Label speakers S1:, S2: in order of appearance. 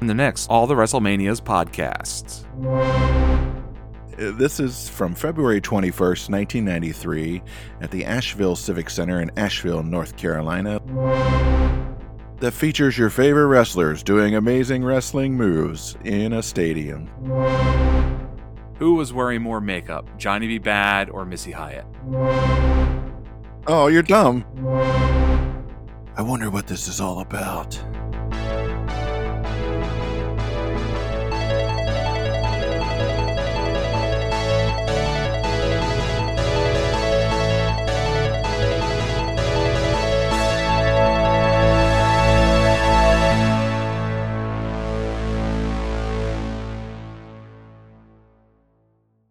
S1: In the next, all the WrestleManias podcasts.
S2: This is from February 21st, 1993, at the Asheville Civic Center in Asheville, North Carolina. That features your favorite wrestlers doing amazing wrestling moves in a stadium.
S1: Who was wearing more makeup, Johnny B. Badd or Missy Hyatt?
S2: Oh, you're dumb. I wonder what this is all about.